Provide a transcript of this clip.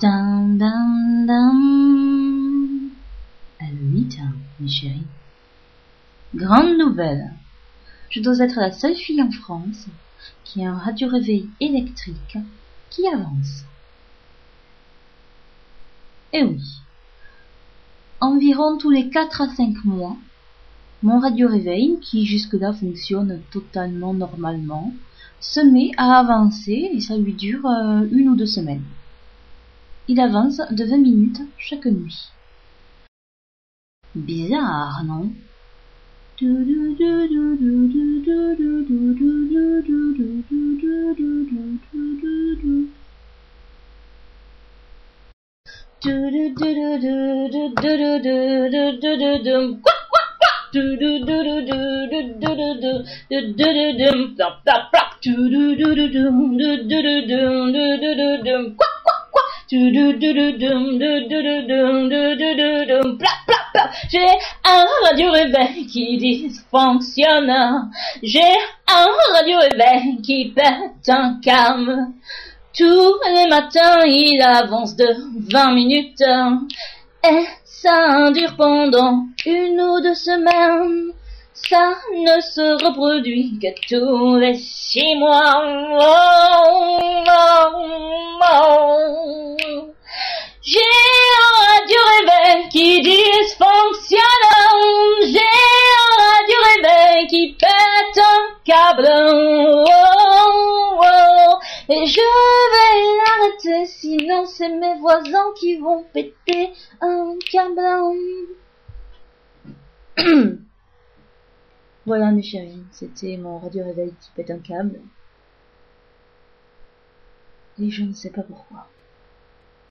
Dun, dun, dun. Allo, mes chéris. Grande nouvelle. Je dois être la seule fille en France qui a un radio-réveil électrique qui avance. Eh oui. Environ tous les 4 à 5 mois, mon radio-réveil, qui jusque-là fonctionne totalement normalement, se met à avancer et ça lui dure euh, une ou deux semaines. Il avance de 20 minutes chaque nuit. Bizarre, non j'ai un radio réveil qui dysfonctionne. J'ai un radio réveil qui pète un câble. Tous les matins, il avance de 20 minutes. Et ça dure pendant une ou deux semaines? Ça ne se reproduit que tous les six mois. Oh, Oh, oh, et je vais l'arrêter, sinon c'est mes voisins qui vont péter un câble. voilà mes chéris, c'était mon radio réveil qui pète un câble. Et je ne sais pas pourquoi.